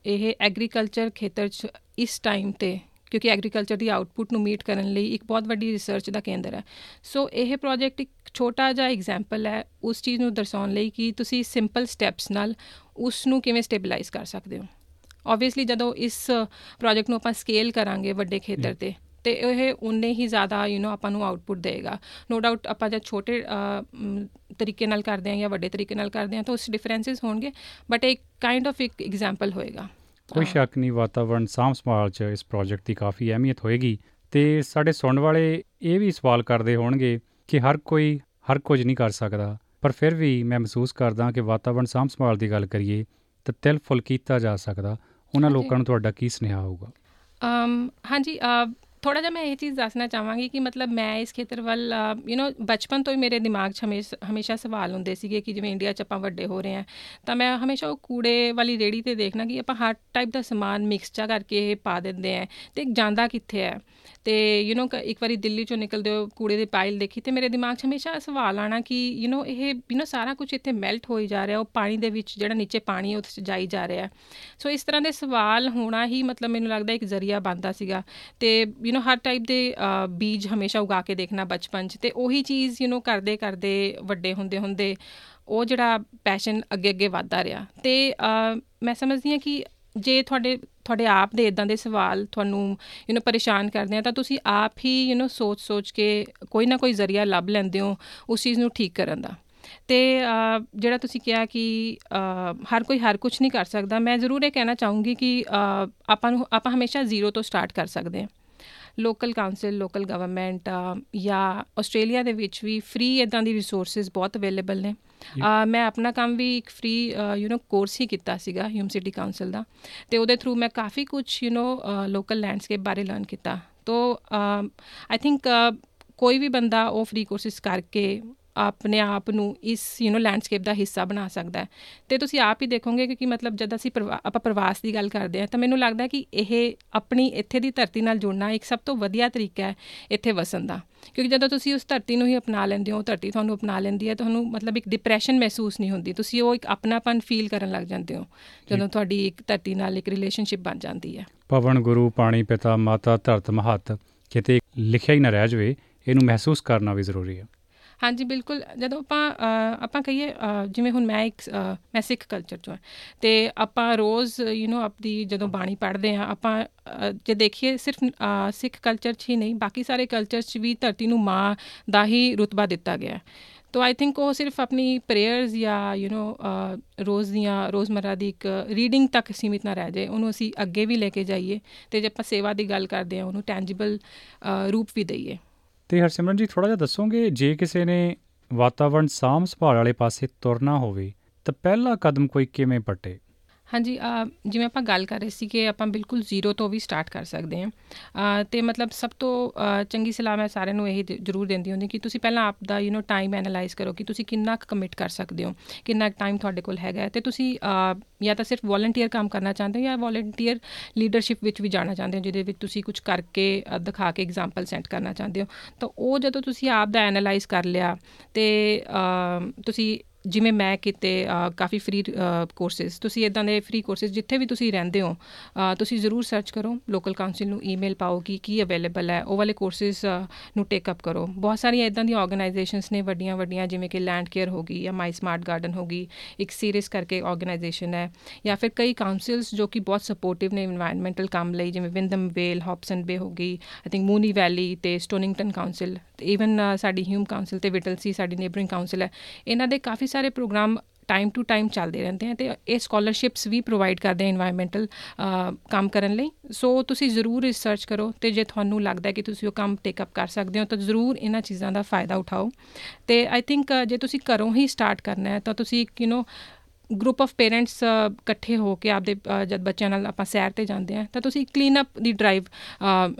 ਇਹ ਐਗਰੀਕਲਚਰ ਖੇਤਰ 'ਚ ਇਸ ਟਾਈਮ ਤੇ, ਕਿਉਂਕਿ ਐਗਰੀਕਲਚਰ ਦੀ ਆਊਟਪੁੱਟ ਨੂੰ ਮੀਟ ਕਰਨ ਲਈ ਇੱਕ ਬਹੁਤ ਵੱਡੀ ਰਿਸਰਚ ਦਾ ਕੇਂਦਰ ਹੈ। ਸੋ ਇਹ ਪ੍ਰੋਜੈਕਟ ਇੱਕ ਛੋਟਾ ਜਿਹਾ ਐਗਜ਼ਾਮਪਲ ਹੈ ਉਸ ਚੀਜ਼ ਨੂੰ ਦਰਸਾਉਣ ਲਈ ਕਿ ਤੁਸੀਂ ਸਿੰਪਲ ਸਟੈਪਸ ਨਾਲ ਉਸ ਨੂੰ ਕਿਵੇਂ ਸਟੇਬਲਾਈਜ਼ ਕਰ ਸਕਦੇ ਹੋ। ਆਬਵੀਅਸਲੀ ਜਦੋਂ ਇਸ ਪ੍ਰੋਜੈਕਟ ਨੂੰ ਆਪਾਂ ਸਕੇਲ ਕਰਾਂਗੇ ਵੱਡੇ ਖੇਤਰ ਤੇ ਤੇ ਇਹ ਉਨੇ ਹੀ ਜ਼ਿਆਦਾ ਯੂ نو ਆਪਾਂ ਨੂੰ ਆਊਟਪੁੱਟ ਦੇਗਾ। ਨੋ ਡਾਊਟ ਆਪਾਂ ਜੇ ਛੋਟੇ ਤਰੀਕੇ ਨਾਲ ਕਰਦੇ ਹਾਂ ਜਾਂ ਵੱਡੇ ਤਰੀਕੇ ਨਾਲ ਕਰਦੇ ਹਾਂ ਤਾਂ ਉਸ ਡਿਫਰੈਂਸਸ ਹੋਣਗੇ ਬਟ ਇੱਕ ਕਾਈਂਡ ਆਫ ਇੱਕ ਐਗਜ਼ਾਮਪਲ ਹੋਏਗਾ। ਕੋਈ ਸ਼ੱਕ ਨਹੀਂ ਵਾਤਾਵਰਣ ਸਾਂਭ ਸੰਭਾਲ 'ਚ ਇਸ ਪ੍ਰੋਜੈਕਟ ਦੀ ਕਾਫੀ ਅਹਿਮੀਅਤ ਹੋਏਗੀ। ਤੇ ਸਾਡੇ ਸੁਣਨ ਵਾਲੇ ਇਹ ਵੀ ਸਵਾਲ ਕਰਦੇ ਹੋਣਗੇ ਕਿ ਹਰ ਕੋਈ ਹਰ ਕੁਝ ਨਹੀਂ ਕਰ ਸਕਦਾ ਪਰ ਫਿਰ ਵੀ ਮੈਂ ਮਹਿਸੂਸ ਕਰਦਾ ਕਿ ਵਾਤਾਵਰਣ ਸਾਂਭ ਸੰਭਾਲ ਦੀ ਗੱਲ ਕਰੀਏ ਤਾਂ ਤਿਲ ਫੁੱਲ ਕੀਤਾ ਜਾ ਸਕਦਾ। ਉਹਨਾਂ ਲੋਕਾਂ ਨੂੰ ਤੁਹਾਡਾ ਕੀ ਸੁਨੇਹਾ ਹੋਊਗਾ? ਅਮ ਹਾਂਜੀ ਥੋੜਾ ਜਿਹਾ ਮੈਂ ਇਹ ਚੀਜ਼ ਦੱਸਣਾ ਚਾਹਾਂਗੀ ਕਿ ਮਤਲਬ ਮੈਂ ਇਸ ਖੇਤਰ ਵੱਲ ਯੂ نو ਬਚਪਨ ਤੋਂ ਹੀ ਮੇਰੇ ਦਿਮਾਗ 'ਚ ਹਮੇਸ਼ਾ ਸਵਾਲ ਹੁੰਦੇ ਸੀਗੇ ਕਿ ਜਿਵੇਂ ਇੰਡੀਆ 'ਚ ਆਪਾਂ ਵੱਡੇ ਹੋ ਰਹੇ ਆ ਤਾਂ ਮੈਂ ਹਮੇਸ਼ਾ ਉਹ ਕੂੜੇ ਵਾਲੀ ਰੇੜੀ ਤੇ ਦੇਖਣਾ ਕਿ ਆਪਾਂ ਹਰ ਟਾਈਪ ਦਾ ਸਮਾਨ ਮਿਕਸਚਰ ਕਰਕੇ ਇਹ ਪਾ ਦਿੰਦੇ ਆ ਤੇ ਜਾਂਦਾ ਕਿੱਥੇ ਹੈ ਤੇ ਯੂ نو ਇੱਕ ਵਾਰੀ ਦਿੱਲੀ ਚੋਂ ਨਿਕਲਦੇ ਹੋ ਕੂੜੇ ਦੀ ਪਾਈਲ ਦੇਖੀ ਤੇ ਮੇਰੇ ਦਿਮਾਗ 'ਚ ਹਮੇਸ਼ਾ ਸਵਾਲ ਆਣਾ ਕਿ ਯੂ نو ਇਹ ਯੂ نو ਸਾਰਾ ਕੁਝ ਇੱਥੇ ਮੈਲਟ ਹੋਈ ਜਾ ਰਿਹਾ ਉਹ ਪਾਣੀ ਦੇ ਵਿੱਚ ਜਿਹੜਾ ਨੀਚੇ ਪਾਣੀ ਹੈ ਉੱਥੇ ਜਾਈ ਜਾ ਰਿਹਾ ਸੋ ਇਸ ਤਰ੍ਹਾਂ ਦੇ ਸਵਾਲ ਹੋਣਾ ਹੀ ਮਤਲਬ ਮੈਨੂੰ ਲੱਗਦਾ ਇੱਕ ਜ਼ਰੀਆ ਬੰਦਾ ਸੀਗਾ ਤੇ ਯੂ نو ਹਰ ਟਾਈਪ ਦੇ ਬੀਜ ਹਮੇਸ਼ਾ ਉਗਾ ਕੇ ਦੇਖਣਾ ਬਚਪਨ 'ਚ ਤੇ ਉਹੀ ਚੀਜ਼ ਯੂ نو ਕਰਦੇ ਕਰਦੇ ਵੱਡੇ ਹੁੰਦੇ ਹੁੰਦੇ ਉਹ ਜਿਹੜਾ ਪੈਸ਼ਨ ਅੱਗੇ ਅੱਗੇ ਵਧਦਾ ਰਿਹਾ ਤੇ ਮੈਂ ਸਮਝਦੀ ਹਾਂ ਕਿ ਜੇ ਤੁਹਾਡੇ ਤੁਹਾਡੇ ਆਪ ਦੇ ਇਦਾਂ ਦੇ ਸਵਾਲ ਤੁਹਾਨੂੰ ਯੂ نو ਪਰੇਸ਼ਾਨ ਕਰਦੇ ਆ ਤਾਂ ਤੁਸੀਂ ਆਪ ਹੀ ਯੂ نو ਸੋਚ ਸੋਚ ਕੇ ਕੋਈ ਨਾ ਕੋਈ ਜ਼ਰੀਆ ਲੱਭ ਲੈਂਦੇ ਹੋ ਉਸ ਚੀਜ਼ ਨੂੰ ਠੀਕ ਕਰਨ ਦਾ ਤੇ ਜਿਹੜਾ ਤੁਸੀਂ ਕਿਹਾ ਕਿ ਹਰ ਕੋਈ ਹਰ ਕੁਝ ਨਹੀਂ ਕਰ ਸਕਦਾ ਮੈਂ ਜ਼ਰੂਰ ਇਹ ਕਹਿਣਾ ਚਾਹੂੰਗੀ ਕਿ ਆਪਾਂ ਨੂੰ ਆਪਾਂ ਹਮੇਸ਼ਾ ਜ਼ੀਰੋ ਤੋਂ ਸਟਾਰਟ ਕਰ ਸਕਦੇ ਹਾਂ ਲੋਕਲ ਕਾਉਂਸਲ ਲੋਕਲ ਗਵਰਨਮੈਂਟ ਜਾਂ ਆਸਟ੍ਰੇਲੀਆ ਦੇ ਵਿੱਚ ਵੀ ਫ੍ਰੀ ਇਦਾਂ ਦੀ ਰਿਸੋਰਸਸ ਬਹੁਤ ਅਵੇਲੇਬਲ ਨੇ ਮੈਂ ਆਪਣਾ ਕੰਮ ਵੀ ਇੱਕ ਫ੍ਰੀ ਯੂ نو ਕੋਰਸ ਹੀ ਕੀਤਾ ਸੀਗਾ ਹਿਊਮ ਸਿਟੀ ਕਾਉਂਸਲ ਦਾ ਤੇ ਉਹਦੇ ਥਰੂ ਮੈਂ ਕਾਫੀ ਕੁਝ ਯੂ نو ਲੋਕਲ ਲੈਂਡਸਕੇਪ ਬਾਰੇ ਲਰਨ ਕੀਤਾ ਤੋ ਆਈ ਥਿੰਕ ਕੋਈ ਵੀ ਬੰਦਾ ਉਹ ਫ੍ਰੀ ਕੋਰਸਿਸ ਕਰਕੇ ਆਪਣੇ ਆਪ ਨੂੰ ਇਸ ਯੂ نو ਲੈਂਡਸਕੇਪ ਦਾ ਹਿੱਸਾ ਬਣਾ ਸਕਦਾ ਹੈ। ਤੇ ਤੁਸੀਂ ਆਪ ਹੀ ਦੇਖੋਗੇ ਕਿ ਮਤਲਬ ਜਦ ਅਸੀਂ ਆਪਾਂ ਪ੍ਰਵਾਸ ਦੀ ਗੱਲ ਕਰਦੇ ਆ ਤਾਂ ਮੈਨੂੰ ਲੱਗਦਾ ਕਿ ਇਹ ਆਪਣੀ ਇੱਥੇ ਦੀ ਧਰਤੀ ਨਾਲ ਜੁੜਨਾ ਇੱਕ ਸਭ ਤੋਂ ਵਧੀਆ ਤਰੀਕਾ ਹੈ ਇੱਥੇ ਵਸਣ ਦਾ। ਕਿਉਂਕਿ ਜਦੋਂ ਤੁਸੀਂ ਉਸ ਧਰਤੀ ਨੂੰ ਹੀ ਅਪਣਾ ਲੈਂਦੇ ਹੋ ਧਰਤੀ ਤੁਹਾਨੂੰ ਅਪਣਾ ਲੈਂਦੀ ਹੈ ਤੁਹਾਨੂੰ ਮਤਲਬ ਇੱਕ ਡਿਪਰੈਸ਼ਨ ਮਹਿਸੂਸ ਨਹੀਂ ਹੁੰਦੀ। ਤੁਸੀਂ ਉਹ ਇੱਕ ਆਪਣਾਪਨ ਫੀਲ ਕਰਨ ਲੱਗ ਜਾਂਦੇ ਹੋ ਜਦੋਂ ਤੁਹਾਡੀ ਇੱਕ ਧਰਤੀ ਨਾਲ ਇੱਕ ਰਿਲੇਸ਼ਨਸ਼ਿਪ ਬਣ ਜਾਂਦੀ ਹੈ। ਪਵਨ ਗੁਰੂ ਪਾਣੀ ਪਿਤਾ ਮਾਤਾ ਧਰਤ ਮਹਤ ਕਿਤੇ ਲਿਖਿਆ ਹੀ ਨਾ ਰਹਿ ਜਾਵੇ ਇਹਨੂੰ ਮਹਿਸੂਸ ਕਰਨਾ ਵੀ ਜ਼ਰੂਰੀ ਹੈ। ਹਾਂਜੀ ਬਿਲਕੁਲ ਜਦੋਂ ਆਪਾਂ ਆਪਾਂ ਕਹੀਏ ਜਿਵੇਂ ਹੁਣ ਮੈਂ ਇੱਕ ਮੈਂ ਸਿੱਖ ਕਲਚਰ ਤੋਂ ਹਾਂ ਤੇ ਆਪਾਂ ਰੋਜ਼ ਯੂ نو ਆਪਦੀ ਜਦੋਂ ਬਾਣੀ ਪੜ੍ਹਦੇ ਆ ਆਪਾਂ ਜੇ ਦੇਖੀਏ ਸਿਰਫ ਸਿੱਖ ਕਲਚਰ 'ਚ ਹੀ ਨਹੀਂ ਬਾਕੀ ਸਾਰੇ ਕਲਚਰਸ 'ਚ ਵੀ ਧਰਤੀ ਨੂੰ ਮਾਂ ਦਾ ਹੀ ਰਤਬਾ ਦਿੱਤਾ ਗਿਆ ਤੋ ਆਈ ਥਿੰਕ ਉਹ ਸਿਰਫ ਆਪਣੀ ਪ੍ਰੇਅਰਸ ਜਾਂ ਯੂ نو ਰੋਜ਼ ਦੀਆਂ ਰੋਜ਼ਮਰਾ ਦੀ ਇੱਕ ਰੀਡਿੰਗ ਤੱਕ ਸੀਮਿਤ ਨਾ ਰਹਿ ਜਾਏ ਉਹਨੂੰ ਅਸੀਂ ਅੱਗੇ ਵੀ ਲੈ ਕੇ ਜਾਈਏ ਤੇ ਜੇ ਆਪਾਂ ਸੇਵਾ ਦੀ ਗੱਲ ਕਰਦੇ ਆ ਉਹਨੂੰ ਟੈਂਜੀਬਲ ਰੂਪ ਵੀ ਦਈਏ ਤੇ ਹਰਸਿਮਰਨ ਜੀ ਥੋੜਾ ਜਿਹਾ ਦੱਸੋਗੇ, ਜੇ ਕਿਸੇ ਨੇ ਵਾਤਾਵਰਣ ਸਾਂਭ ਸੰਭਾਲ ਵਾਲੇ ਪਾਸੇ ਤੁਰਨਾ ਹੋਵੇ, ਤਾਂ ਪਹਿਲਾ ਕਦਮ ਕੋਈ ਕਿਵੇਂ ਪੱਟੇ? ਹਾਂਜੀ ਜਿਵੇਂ ਆਪਾਂ ਗੱਲ ਕਰ ਰਹੇ ਸੀ ਕਿ ਆਪਾਂ ਬਿਲਕੁਲ ਜ਼ੀਰੋ ਤੋਂ ਵੀ ਸਟਾਰਟ ਕਰ ਸਕਦੇ ਹਾਂ। ਤੇ ਮਤਲਬ ਸਭ ਤੋਂ ਚੰਗੀ ਸਲਾਹ ਮੈਂ ਸਾਰਿਆਂ ਨੂੰ ਇਹ ਜ਼ਰੂਰ ਦਿੰਦੀ ਹੁੰਦੀ ਕਿ ਤੁਸੀਂ ਪਹਿਲਾਂ ਆਪ ਦਾ ਯੂ نو ਟਾਈਮ ਐਨਲਾਈਜ਼ ਕਰੋ ਕਿ ਤੁਸੀਂ ਕਿੰਨਾ ਕੁ ਕਮਿਟ ਕਰ ਸਕਦੇ ਹੋ, ਕਿੰਨਾ ਟਾਈਮ ਤੁਹਾਡੇ ਕੋਲ ਹੈਗਾ ਤੇ ਤੁਸੀਂ ਜਾਂ ਤਾਂ ਸਿਰਫ ਵੋਲੰਟੀਅਰ ਕੰਮ ਕਰਨਾ ਚਾਹੁੰਦੇ ਹੋ ਜਾਂ ਵੋਲੰਟੀਅਰ ਲੀਡਰਸ਼ਿਪ ਵਿੱਚ ਵੀ ਜਾਣਾ ਚਾਹੁੰਦੇ ਹੋ, ਜਿਹਦੇ ਵਿੱਚ ਤੁਸੀਂ ਕੁਝ ਕਰਕੇ ਦਿਖਾ ਕੇ ਐਗਜ਼ਾਮਪਲ ਸੈਂਡ ਕਰਨਾ ਚਾਹੁੰਦੇ ਹੋ। ਤਾਂ ਉਹ ਜਦੋਂ ਤੁਸੀਂ ਆਪ ਦਾ ਐਨਲਾਈਜ਼ ਕਰ ਲਿਆ ਤੇ ਤੁਸੀਂ ਜਿਵੇਂ ਮੈਂ ਕਿਤੇ ਕਾਫੀ ਫ੍ਰੀ ਕੋਰਸਸ ਤੁਸੀਂ ਇਦਾਂ ਦੇ ਫ੍ਰੀ ਕੋਰਸਸ ਜਿੱਥੇ ਵੀ ਤੁਸੀਂ ਰਹਿੰਦੇ ਹੋ ਤੁਸੀਂ ਜ਼ਰੂਰ ਸਰਚ ਕਰੋ ਲੋਕਲ ਕਾਉਂਸਲ ਨੂੰ ਈਮੇਲ ਪਾਓ ਕਿ ਕੀ ਅਵੇਲੇਬਲ ਹੈ, ਉਹ ਵਾਲੇ ਕੋਰਸਸ ਨੂੰ ਟੇਕ ਅਪ ਕਰੋ। ਬਹੁਤ ਸਾਰੀਆਂ ਇਦਾਂ ਦੀਆਂ ਆਰਗੇਨਾਈਜੇਸ਼ਨਸ ਨੇ ਵੱਡੀਆਂ ਵੱਡੀਆਂ, ਜਿਵੇਂ ਕਿ ਲੈਂਡ ਕੇਅਰ ਹੋ ਗਈ ਜਾਂ ਮਾਈ ਸਮਾਰਟ ਗਾਰਡਨ ਹੋ ਗਈ, ਇੱਕ ਸੀਰੀਜ਼ ਕਰਕੇ ਆਰਗੇਨਾਈਜੇਸ਼ਨ ਹੈ, ਜਾਂ ਫਿਰ ਕਈ ਕਾਉਂਸਲਸ ਜੋ ਕਿ ਬਹੁਤ ਸਪੋਰਟਿਵ ਨੇ এনवायरमेंटਲ ਕੰਮ ਲਈ, ਜਿਵੇਂ ਵਿੰਦਮ ਵੇਲ ਹੌਪਸਨ ਬੇ ਹੋ ਗਈ ਆਈ ਥਿੰਕ ਮੂਨੀ ਵੈਲੀ ਤੇ ਸਟੋਨਿੰਗਟਨ ਕਾਉਂਸਲ ਇਵਨ ਸਾਡੀ ਹਿਊਮ ਕਾਉਂਸਲ ਤੇ ਵਿਟਲਸੀ ਸਾਡੀ ਨੇਬਰਿੰਗ ਕਾਉਂਸਲ ਹੈ, ਇਹਨਾਂ ਦੇ ਕਾਫੀ ਸਾਰੇ ਪ੍ਰੋਗਰਾਮ ਟਾਈਮ ਟੂ ਟਾਈਮ ਚੱਲਦੇ ਰਹਿੰਦੇ ਆ ਤੇ ਇਹ ਸਕਾਲਰਸ਼ਿਪਸ ਵੀ ਪ੍ਰੋਵਾਈਡ ਕਰਦੇ ਆ এনवायरमेंटਲ ਕੰਮ ਕਰਨ ਲਈ। ਸੋ ਤੁਸੀਂ ਜ਼ਰੂਰ ਰਿਸਰਚ ਕਰੋ ਤੇ ਜੇ ਤੁਹਾਨੂੰ ਲੱਗਦਾ ਕਿ ਤੁਸੀਂ ਉਹ ਕੰਮ ਟੇਕ ਅਪ ਕਰ ਸਕਦੇ ਹੋ, ਤਾਂ ਜ਼ਰੂਰ ਇਹਨਾਂ ਚੀਜ਼ਾਂ ਦਾ ਫਾਇਦਾ ਉਠਾਓ। ਤੇ ਆਈ ਥਿੰਕ ਜੇ ਤੁਸੀਂ ਘਰੋਂ ਹੀ ਸਟਾਰਟ ਕਰਨਾ ਹੈ, ਤਾਂ ਤੁਸੀਂ you know group of parents ਇਕੱਠੇ ਹੋ ਕੇ ਆਪਦੇ ਜਦ ਬੱਚਿਆਂ ਨਾਲ ਆਪਾਂ ਸੈਰ ਤੇ ਜਾਂਦੇ ਆ ਤਾਂ ਤੁਸੀਂ ਕਲੀਨ ਅਪ ਦੀ ਡਰਾਈਵ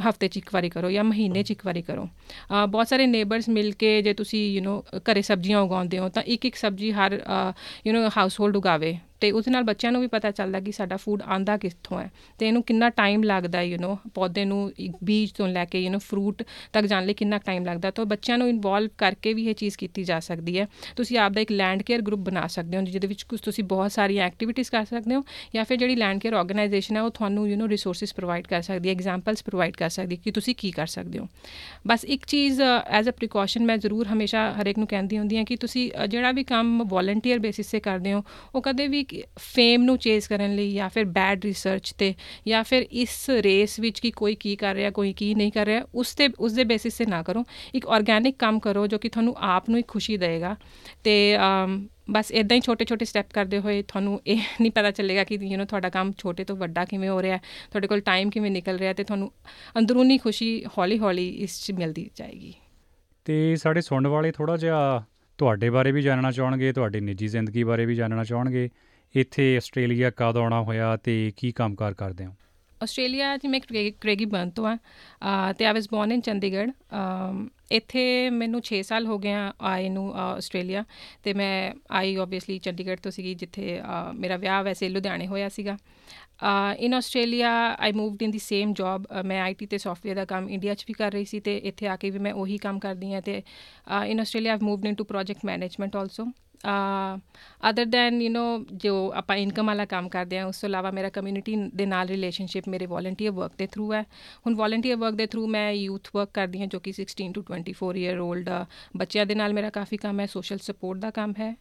ਹਫਤੇ 'ਚ ਇੱਕ ਵਾਰੀ ਕਰੋ ਜਾਂ ਮਹੀਨੇ 'ਚ ਇੱਕ ਵਾਰੀ ਕਰੋ ਬਹੁਤ ਸਾਰੇ ਨੇਬਰਸ ਮਿਲ ਕੇ ਜੇ ਤੁਸੀਂ ਯੂ نو ਘਰੇ ਸਬਜ਼ੀਆਂ ਉਗਾਉਂਦੇ ਹੋ ਤਾਂ ਇੱਕ ਇੱਕ ਸਬਜ਼ੀ ਹਰ ਯੂ نو ਹਾਊਸਹੋਲਡ ਉਗਾਵੇ ਤੇ ਉਸ ਨਾਲ ਬੱਚਿਆਂ ਨੂੰ ਵੀ ਪਤਾ ਚੱਲਦਾ ਕਿ ਸਾਡਾ ਫੂਡ ਆਂਦਾ ਕਿੱਥੋਂ ਹੈ ਤੇ ਇਹਨੂੰ ਕਿੰਨਾ ਟਾਈਮ ਲੱਗਦਾ ਯੂ نو ਪੌਦੇ ਨੂੰ ਬੀਜ ਤੋਂ ਲੈ ਕੇ ਯੂ نو ਫਰੂਟ ਤੱਕ ਜਾਣ ਲਈ ਕਿੰਨਾ ਟਾਈਮ ਲੱਗਦਾ ਤਾਂ ਬੱਚਿਆਂ ਨੂੰ ਇਨਵੋਲਵ ਕਰਕੇ ਵੀ ਇਹ ਚੀਜ਼ ਕੀਤੀ ਜਾ ਸਕਦੀ ਹੈ ਤੁਸੀਂ ਆਪ ਦਾ ਇੱਕ ਲੈਂਡ ਕੇਅਰ ਗਰੁੱਪ ਬਣਾ ਸਕਦੇ ਹੋ ਜਿਹਦੇ ਵਿੱਚ ਕੁਝ ਤੁਸੀਂ ਬਹੁਤ ਸਾਰੀਆਂ ਐਕਟੀਵਿਟੀਜ਼ ਕਰ ਸਕਦੇ ਹੋ ਜਾਂ ਫਿਰ ਜਿਹੜੀ ਲੈਂਡ ਕੇਅਰ ਆਰਗੇਨਾਈਜੇਸ਼ਨ ਹੈ ਉਹ ਤੁਹਾਨੂੰ ਯੂ نو ਰਿਸੋਰਸਸ ਪ੍ਰੋਵਾਈਡ ਕਰ ਸਕਦੀ ਹੈ ਐਗਜ਼ਾਮਪਲਸ ਪ੍ਰੋਵਾਈਡ ਕਰ ਸਕਦੀ ਹੈ ਕਿ ਤੁਸੀਂ ਕੀ ਕਰ ਸਕਦੇ ਹੋ ਬਸ ਇੱਕ ਚੀਜ਼ ਐਜ਼ ਅ ਪ੍ਰੀਕਾਸ਼ਨ ਮੈਂ ਜ਼ਰੂਰ ਹਮੇਸ਼ਾ ਹਰੇਕ ਨੂੰ ਕਹਿੰਦੀ ਹੁੰਦੀ ਹਾਂ ਕਿ ਤੁਸੀਂ ਜਿਹੜਾ ਵੀ ਕੰਮ ਵੋਲੰਟੀਅਰ ਬੇਸਿਸ ਤੇ ਕਰਦੇ ਹੋ ਉਹ ਕਦੇ ਵੀ ਇੱਕ ਫੇਮ ਨੂੰ ਚੇਸ ਕਰਨ ਲਈ ਜਾਂ ਫਿਰ ਬੈਡ ਰਿਸਰਚ ਤੇ ਜਾਂ ਫਿਰ ਇਸ ਰੇਸ ਵਿੱਚ ਕਿ ਕੋਈ ਕੀ ਕਰ ਰਿਹਾ, ਕੋਈ ਕੀ ਨਹੀਂ ਕਰ ਰਿਹਾ, ਉਸ ਤੇ, ਉਸ ਦੇ ਬੇਸਿਸ ਤੇ ਨਾ ਕਰੋ। ਇੱਕ ਆਰਗੈਨਿਕ ਕੰਮ ਕਰੋ ਜੋ ਕਿ ਤੁਹਾਨੂੰ ਆਪ ਨੂੰ ਇੱਕ ਖੁਸ਼ੀ ਦੇਗਾ ਤੇ ਬਸ ਇਦਾਂ ਹੀ ਛੋਟੇ ਛੋਟੇ ਸਟੈਪ ਕਰਦੇ ਹੋਏ ਤੁਹਾਨੂੰ ਇਹ ਨਹੀਂ ਪਤਾ ਚੱਲੇਗਾ ਕਿ ਯੂ نو ਤੁਹਾਡਾ ਕੰਮ ਛੋਟੇ ਤੋਂ ਵੱਡਾ ਕਿਵੇਂ ਹੋ ਰਿਹਾ, ਤੁਹਾਡੇ ਕੋਲ ਟਾਈਮ ਕਿਵੇਂ ਨਿਕਲ ਰਿਹਾ ਤੇ ਤੁਹਾਨੂੰ ਅੰਦਰੂਨੀ ਖੁਸ਼ੀ ਹੌਲੀ ਹੌਲੀ ਇਸ 'ਚ ਮਿਲਦੀ ਜਾਏਗੀ। ਤੇ ਸਾਡੇ ਸੁਣਨ ਵਾਲੇ ਥੋੜਾ ਜਿਹਾ ਤੁਹਾਡੇ ਬਾਰੇ ਵੀ ਜਾਣਨਾ ਚਾਹਣਗੇ, ਤੁਹਾਡੀ ਨਿੱਜੀ ਜ਼ਿੰਦਗੀ ਬਾਰੇ ਵੀ ਜਾਣਨਾ ਚਾਹਣਗੇ। ਇੱਥੇ ਆਸਟ੍ਰੇਲੀਆ ਕਦ ਆਉਣਾ ਹੋਇਆ ਤੇ ਕੀ ਕੰਮਕਾਰ ਕਰਦੇ ਹੋ? ਆਸਟ੍ਰੇਲੀਆ ਜੀ ਮੈਂ ਕ੍ਰੇਗੀ ਬਰਨ ਤੋਂ ਆ ਤੇ ਆਈ ਵਾਸ ਬੋਰਨ ਇਨ ਚੰਡੀਗੜ੍ਹ ਇੱਥੇ ਮੈਨੂੰ 6 ਸਾਲ ਹੋ ਗਏ ਆ ਆਏ ਨੂੰ ਆਸਟ੍ਰੇਲੀਆ, ਤੇ ਮੈਂ ਆਈ ਆਬਵੀਅਸਲੀ ਚੰਡੀਗੜ੍ਹ ਤੋਂ ਸੀਗੀ ਜਿੱਥੇ ਮੇਰਾ ਵਿਆਹ ਵੈਸੇ ਲੁਧਿਆਣੇ ਹੋਇਆ ਸੀਗਾ। In Australia I moved in the same job ਮੈਂ ਆਈਟੀ ਤੇ ਸੌਫਟਵੇਅਰ ਦਾ ਕੰਮ ਇੰਡੀਆ 'ਚ ਵੀ ਕਰ ਰਹੀ ਸੀ ਤੇ ਇੱਥੇ ਆ ਕੇ ਵੀ ਮੈਂ ਉਹੀ ਕੰਮ ਕਰਦੀ ਹਾਂ ਤੇ in Australia I've moved into project management also other than you know ਜੋ ਆਪਾਂ ਇਨਕਮ ਵਾਲਾ ਕੰਮ ਕਰਦੇ ਆ ਉਸ ਤੋਂ ਇਲਾਵਾ ਮੇਰਾ ਕਮਿਊਨਿਟੀ ਦੇ ਨਾਲ ਰਿਲੇਸ਼ਨਸ਼ਿਪ ਮੇਰੇ ਵੋਲੰਟੀਅਰ ਵਰਕ ਦੇ ਥਰੂ ਹੈ ਹੁਣ ਵੋਲੰਟੀਅਰ ਵਰਕ ਦੇ ਥਰੂ ਮੈਂ ਯੂਥ ਵਰਕ ਕਰਦੀ ਹਾਂ ਜੋ ਕਿ 16 ਟੂ 24 ਇਅਰ 올ਡ ਬੱਚਿਆਂ ਦੇ ਨਾਲ ਮੇਰਾ ਕਾਫੀ ਕੰਮ ਹੈ ਸੋਸ਼ਲ ਸਪੋਰਟ ਦਾ ਕੰਮ ਹੈ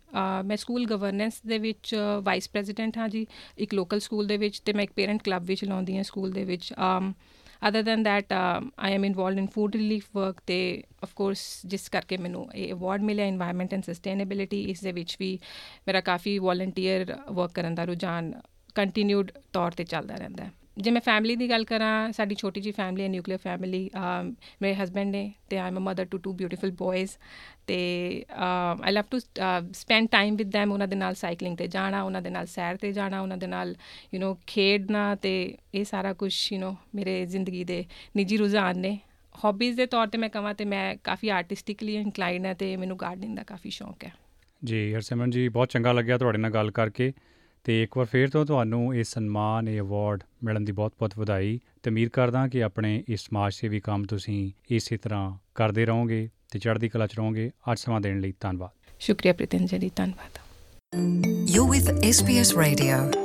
ਮੈਂ ਸਕੂਲ ਗਵਰਨੈਂਸ ਦੇ ਵਿੱਚ ਵਾਈਸ ਪ੍ਰੈਜ਼ੀਡੈਂਟ ਹਾਂ ਜੀ ਇੱਕ ਲੋਕਲ ਸਕੂਲ ਦੇ ਵਿੱਚ ਤੇ ਮੈਂ ਇੱਕ ਪੇਰੈਂਟ ਕਲੱਬ ਵੀ ਚਲਾਉਂਦੀ ਹਾਂ ਸਕੂਲ ਦੇ ਵਿੱਚ other than that I am involved in food relief work ਤੇ ਆਫ ਕੋਰਸ ਜਿਸ ਕਰਕੇ ਮੈਨੂੰ ਇਹ ਅਵਾਰਡ ਮਿਲਿਆ এনवायरमेंट ਐਂਡ ਸਸਟੇਨੇਬਿਲਿਟੀ ਇਸ ਦੇ ਵਿੱਚ ਵੀ ਮੇਰਾ ਕਾਫੀ ਵੋਲੰਟੀਅਰ ਵਰਕ ਕਰਨ ਦਾ ਰੁਝਾਨ ਕੰਟੀਨਿਊਡ ਤੌਰ ਤੇ ਚੱਲਦਾ ਰਹਿੰਦਾ ਹੈ ਜੇ ਮੈਂ ਫੈਮਿਲੀ ਦੀ ਗੱਲ ਕਰਾਂ, ਸਾਡੀ ਛੋਟੀ ਜੀ ਫੈਮਿਲੀ ਹੈ ਨਿਊਕਲੀਅਰ ਫੈਮਿਲੀ ਮੇਰੇ ਹਸਬੰਡ ਨੇ ਤੇ I am a mother to two beautiful boys ਤੇ I love to spend time with them, ਉਹਨਾਂ ਦੇ ਨਾਲ ਸਾਈਕਲਿੰਗ ਤੇ ਜਾਣਾ, ਉਹਨਾਂ ਦੇ ਨਾਲ ਸੈਰ ਤੇ ਜਾਣਾ, ਉਹਨਾਂ ਦੇ ਨਾਲ ਯੂ نو ਖੇਡਣਾ ਤੇ ਇਹ ਸਾਰਾ ਕੁਝ ਯੂ نو ਮੇਰੇ ਜ਼ਿੰਦਗੀ ਦੇ ਨਿੱਜੀ ਰੁਝਾਨ ਨੇ। ਹੌਬੀਜ਼ ਦੇ ਤੌਰ ਤੇ ਮੈਂ ਕਹਾਂ ਤੇ ਮੈਂ ਕਾਫੀ ਆਰਟਿਸਟਿਕਲੀ ਇਨਕਲਾਈਨ ਹਾਂ ਤੇ ਮੈਨੂੰ ਗਾਰਡਨਿੰਗ ਦਾ ਕਾਫੀ ਸ਼ੌਂਕ ਹੈ। ਜੀ, ਹਰਸਿਮਰਨ ਜੀ, ਬਹੁਤ ਚੰਗਾ ਲੱਗਿਆ ਤੁਹਾਡੇ ਨਾਲ ਗੱਲ ਕਰਕੇ। ਤੇ ਇੱਕ ਵਾਰ ਫੇਰ ਤੋਂ ਤੁਹਾਨੂੰ ਇਹ ਸਨਮਾਨ ਇਹ ਅਵਾਰਡ ਮਿਲਣ ਦੀ ਬਹੁਤ-ਬਹੁਤ ਵਧਾਈ ਤੇ ਉਮੀਦ ਕਰਦਾ ਕਿ ਆਪਣੇ ਇਸ ਸਮਾਜ ਸੇਵੀ ਕੰਮ ਤੁਸੀਂ ਇਸੇ ਤਰ੍ਹਾਂ ਕਰਦੇ ਰਹੋਗੇ ਤੇ ਚੜ੍ਹਦੀ ਕਲਾ ਚ ਰਹੋਗੇ। ਅੱਜ ਸਮਾਂ ਦੇਣ ਲਈ ਧੰਨਵਾਦ। ਸ਼ੁਕਰੀਆ ਪ੍ਰਿਤੰਜਲੀ ਜੀ ਧੰਨਵਾਦ। You're with SBS Radio.